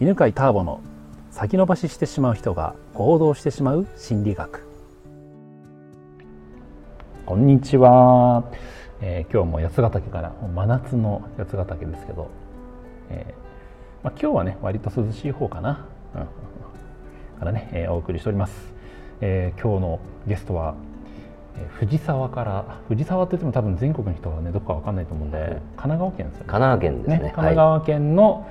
犬飼ターボの先延ばししてしまう人が行動してしまう心理学。こんにちは、えー、今日も八ヶ岳から真夏の八ヶ岳ですけど、えーまあ、今日はね割と涼しい方かな、うん、からね、えー、お送りしております、えー、今日のゲストは藤沢から藤沢って言っても多分全国の人はねどこかわかんないと思うんで、神奈川県ですよね。神奈川県ですね、ね、神奈川県の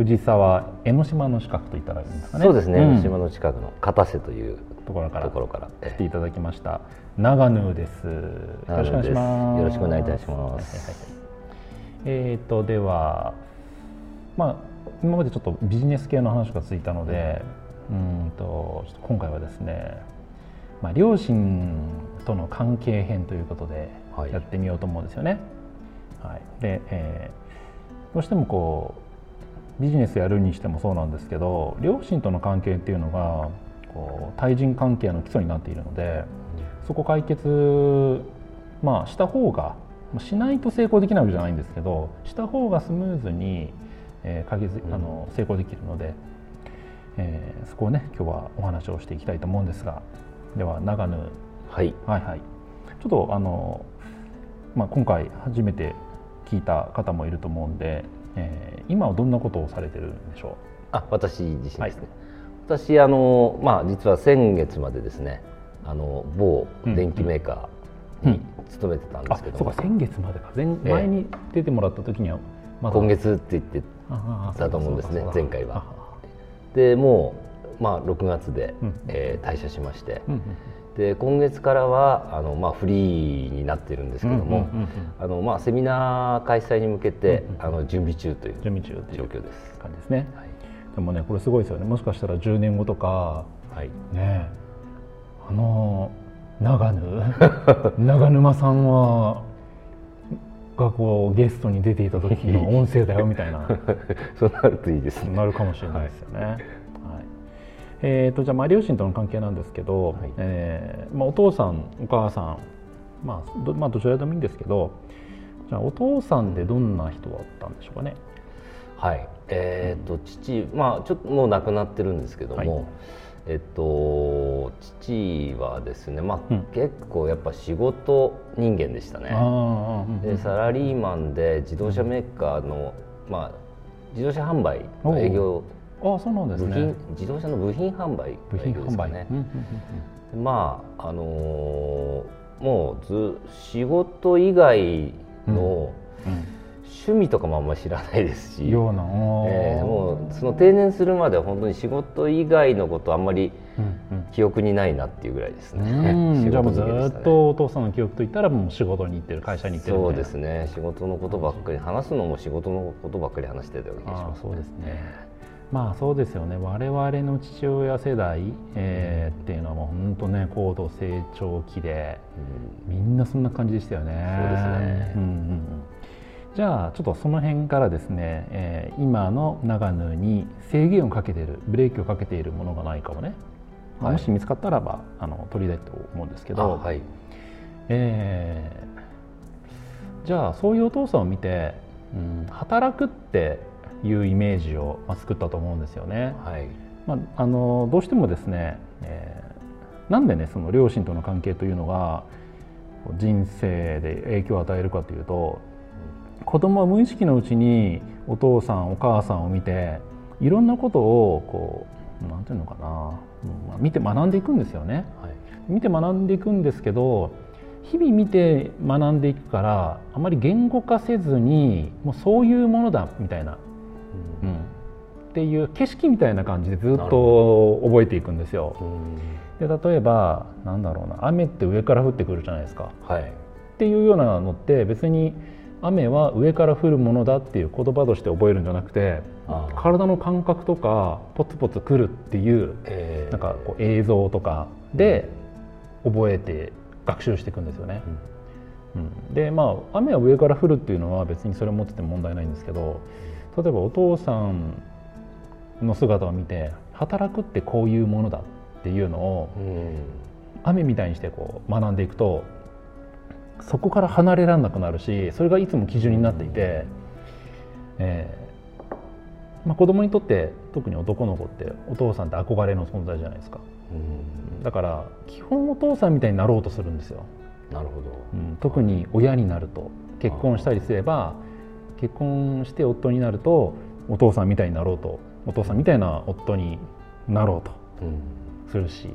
藤沢江ノ島の近くといったらいいんですかね。そうですね、うん、江ノ島の近くの片瀬というところからところから。来ていただきました。長野です。よろしくお願いします。よろしくお願いいたします、はいはい、えっ、ー、とではまあ今までちょっとビジネス系の話がついたのでうんと今回はですねまあ、両親との関係編ということでやってみようと思うんですよね。はい、で、えー、どうしてもこうビジネスやるにしてもそうなんですけど両親との関係っていうのがこう対人関係の基礎になっているのでそこ解決、まあ、した方がしないと成功できないわけじゃないんですけどした方がスムーズに、えー、解決あの成功できるので、えー、そこをね今日はお話をしていきたいと思うんですがでは長野、はい、はいはい。ちょっとあの、まあ、今回初めて聞いた方もいると思うんで、えー、今はどんなことをされてるんでしょう？あ私自身ですね、はい、私あの、まあ、実は先月までですねあの某電機メーカーに勤めてたんですけども、うんうん、そうか先月までか。前前に出てもらった時にはま今月って言ってたと思うんですね前回は。でもうまあ、6月で、うん、えー、退社しまして、うん、で今月からはあの、まあ、フリーになっているんですけども、あのまあ、セミナー開催に向けて、あの準備中という準備中状況です。感じですね、はい、でもねこれすごいですよね。もしかしたら10年後とか、はい、ねあの長沼 長沼さんはがこうゲストに出ていた時の音声だよみたいな。そうなるといいですね。なるかもしれないですよね。はいえーと、じゃあまあ両親との関係なんですけど、はい、えー、まあ、お父さんお母さん、まあどまあ、どちらでもいいんですけどじゃあお父さんでどんな人だったんでしょうかね。はい。えーと、父、まあ、ちょっともう亡くなってるんですけども、はい、えっと、父はですね、まあ、うん、結構やっぱ仕事人間でしたね。でサラリーマンで自動車メーカーの、まあ、自動車販売の営業あそうなんですね。自動車の部品販売部品販売。ね、まああのー、もうず仕事以外の、趣味とかもあんまり知らないですし、ような、えー、もうその定年するまでは本当に仕事以外のことあんまり記憶にないなっていうぐらいですね。うん、じゃあもうずっとお父さんの記憶といったらもう仕事に行ってる会社に行ってるそうですね。仕事のことばっかり話すのも仕事のことばっかり話してたような気がします、ね、そうですねまあそうですよね。我々の父親世代、えー、っていうのはもう本当ね高度成長期で、うん、みんなそんな感じでしたよね。そうですね、うんうん、じゃあちょっとその辺からですね、えー、今の長野に制限をかけているブレーキをかけているものがないかをね、はい、もし見つかったらばあの取りたいと思うんですけど、はい、えー、じゃあそういうお父さんを見て、うん、働くっていうイメージを作ったと思うんですよね。はいまあ、あのどうしてもですね、えー、なんでねその両親との関係というのが人生で影響を与えるかというと子供は無意識のうちにお父さんお母さんを見ていろんなことをこうなんていうのかな、うん、見て学んでいくんですよね。はい、見て学んでいくんですけど日々見て学んでいくからあまり言語化せずにもうそういうものだみたいなうん、っていう景色みたいな感じでずっと覚えていくんですよ。で例えばなんだろうな雨って上から降ってくるじゃないですか。はい、っていうようなのって別に雨は上から降るものだっていう言葉として覚えるんじゃなくて体の感覚とかポツポツくるっていう、えー、なんかこう映像とかで覚えて学習していくんですよね。うん、うん、でまあ雨は上から降るっていうのは別にそれを持ってても問題ないんですけど例えばお父さんの姿を見て働くってこういうものだっていうのを、雨みたいにしてこう学んでいくとそこから離れられなくなるしそれがいつも基準になっていて、えまあ、子供にとって特に男の子ってお父さんって憧れの存在じゃないですか、うん、だから基本お父さんみたいになろうとするんですよ。なるほど、うん、特に親になると結婚したりすれば結婚して夫になるとお父さんみたいになろうとお父さんみたいな夫になろうとするし、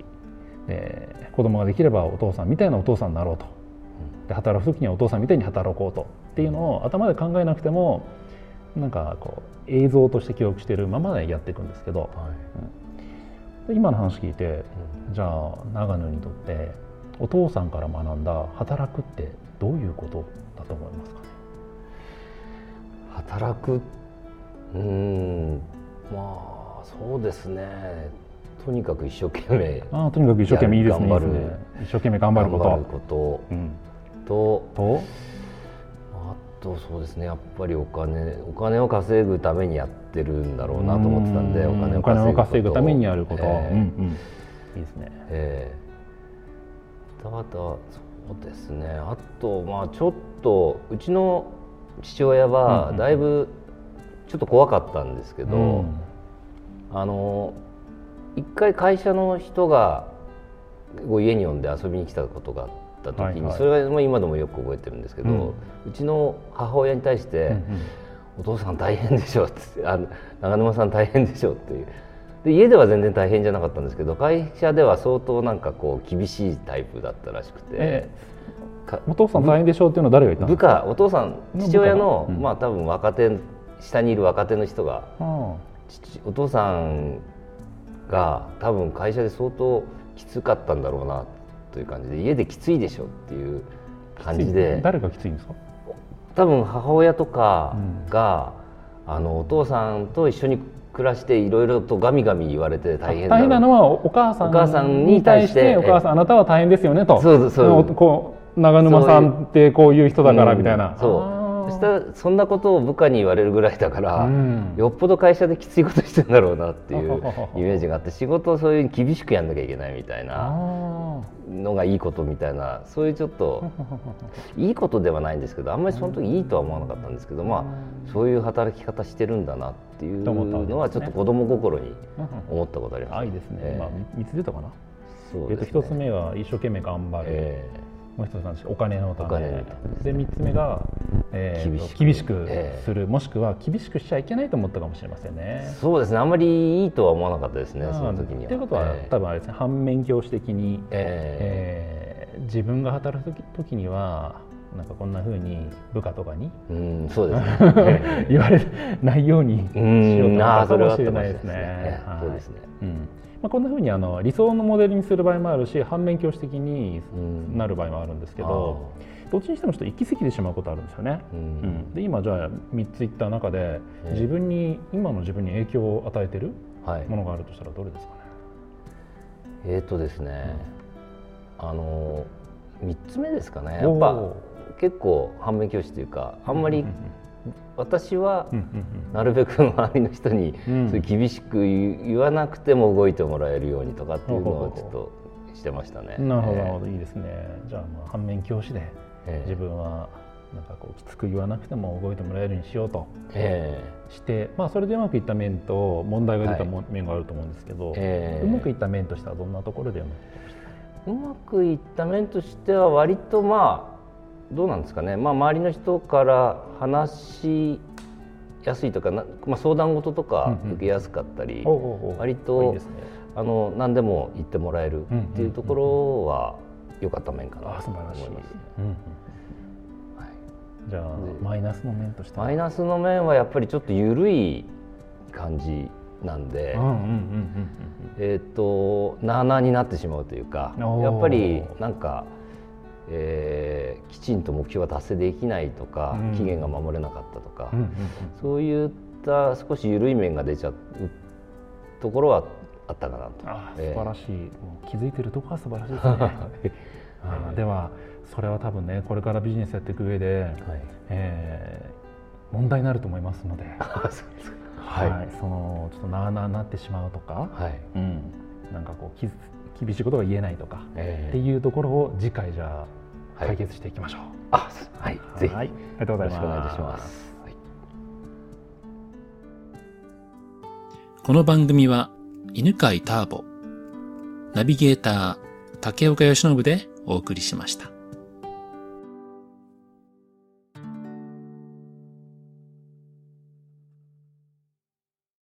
で子供ができればお父さんみたいなお父さんになろうと。で働く時にはお父さんみたいに働こうと。っていうのを頭で考えなくてもなんかこう映像として記憶しているままでやっていくんですけど、はい。うん、今の話聞いて、うん、じゃあ長野にとってお父さんから学んだ働くってどういうことだと思いますか？ね働く？うん。まあそうですね。とにかく一生懸命あとにかく一生懸命いいですね。頑張る、ね、一生懸命頑張ること。頑張ること、うん、とと？あとそうですね。やっぱりお金お金を稼ぐためにやってるんだろうなと思ってたんでお金を稼ぐためにやること、えーうんうん、いいですね。ええ。ー、ただそうですね。あとまあちょっとうちの父親はだいぶちょっと怖かったんですけど、うん、あの一回会社の人が家に呼んで遊びに来たことがあった時に、はいはい、それは今でもよく覚えてるんですけど、うん、うちの母親に対して「うんうん、お父さん大変でしょ」って あ長沼さん大変でしょ」っていう。で家では全然大変じゃなかったんですけど会社では相当なんかこう厳しいタイプだったらしくて。えお父さん大変でしょうっていうのは誰が言ったんですか部下お父さん父親の、うん、まあ多分若手下にいる若手の人が、うん、お父さんが多分会社で相当きつかったんだろうなという感じで家できついでしょっていう感じで。誰がきついんですか？多分母親とかが、うん、あのお父さんと一緒に暮らしていろいろとガミガミ言われて大変大変なのはお母さんお母さんに対してお母さんあなたは大変ですよねと。そうそうこう長沼さんってこういう人だからみたいな、そう。そしたらそんなことを部下に言われるぐらいだから、うん、よっぽど会社できついことしてんだろうなっていう イメージがあって仕事をそういう厳しくやんなきゃいけないみたいなのがいいことみたいなそういうちょっと いいことではないんですけどあんまりその時いいとは思わなかったんですけど、まあ、そういう働き方してるんだなっていうのはちょっと子供心に思ったことあります、ね。あいいですね、えー、まあ、3つ出たかな。そうです、ね、えっと、1つ目は一生懸命頑張る、えーもう一つなんですお金のためで3つ目が、えー、厳し厳しくする、えー、もしくは厳しくしちゃいけないと思ったかもしれませんね。そうですね。あんまりいいとは思わなかったですねその時には。ということは、えー、多分あれですね反面教師的に、えー、えー、自分が働く時にはなんかこんなふうに部下とかに、うん、そうですね。言われないようにしようと思ったかもしれないですね。そうですね、うん。まあ、こんなふうにあの理想のモデルにする場合もあるし反面教師的になる場合もあるんですけど、うん、どっちにしてもちょっと行き過ぎてしまうことあるんですよね。うん、うん、で今じゃあ3ついった中で自分に今の自分に影響を与えてるものがあるとしたらどれですかね、はい、えっ、ー、とですね、あの3つ目ですかね。やっぱ結構反面教師というかあんまり私はなるべく周りの人に厳しく言わなくても動いてもらえるようにとかっていうのをちょっとしてましたね。なるほど、えー、いいですね。じゃあまあ反面教師で自分はなんかこうきつく言わなくても動いてもらえるようにしようとして、えー、まあそれでうまくいった面と問題が出た面があると思うんですけど、うまくいった面としてはどんなところでうまくいった面としては割とまあどうなんですかね、まあ、周りの人から話しやすいとかまあ、相談事とか受けやすかったり、割と、あの何でも言ってもらえるっていうところは良かった面かなと思います。じゃあマイナスの面としてマイナスの面はやっぱりちょっと緩い感じなんでえっとなあなあになってしまうというかやっぱりなんかえー、きちんと目標が達成できないとか、うん、期限が守れなかったとか、そういった少し緩い面が出ちゃうところはあったかなと。あ素晴らしい、もう気づいてるとこは素晴らしい。ですね。あではそれは多分ねこれからビジネスやっていく上で、はい、えー、問題になると思いますので。はい、はい、そのちょっとなあなあなってしまうとか、はい。うん、なんかこう傷厳しいことが言えないとか、えー、っていうところを次回じゃあ解決していきましょう。はい、あはい、はい、ぜひ、はい、ありがとうございます。よろしくお願いします。はい、この番組は犬飼ターボ、ナビゲーター竹岡由伸でお送りしました。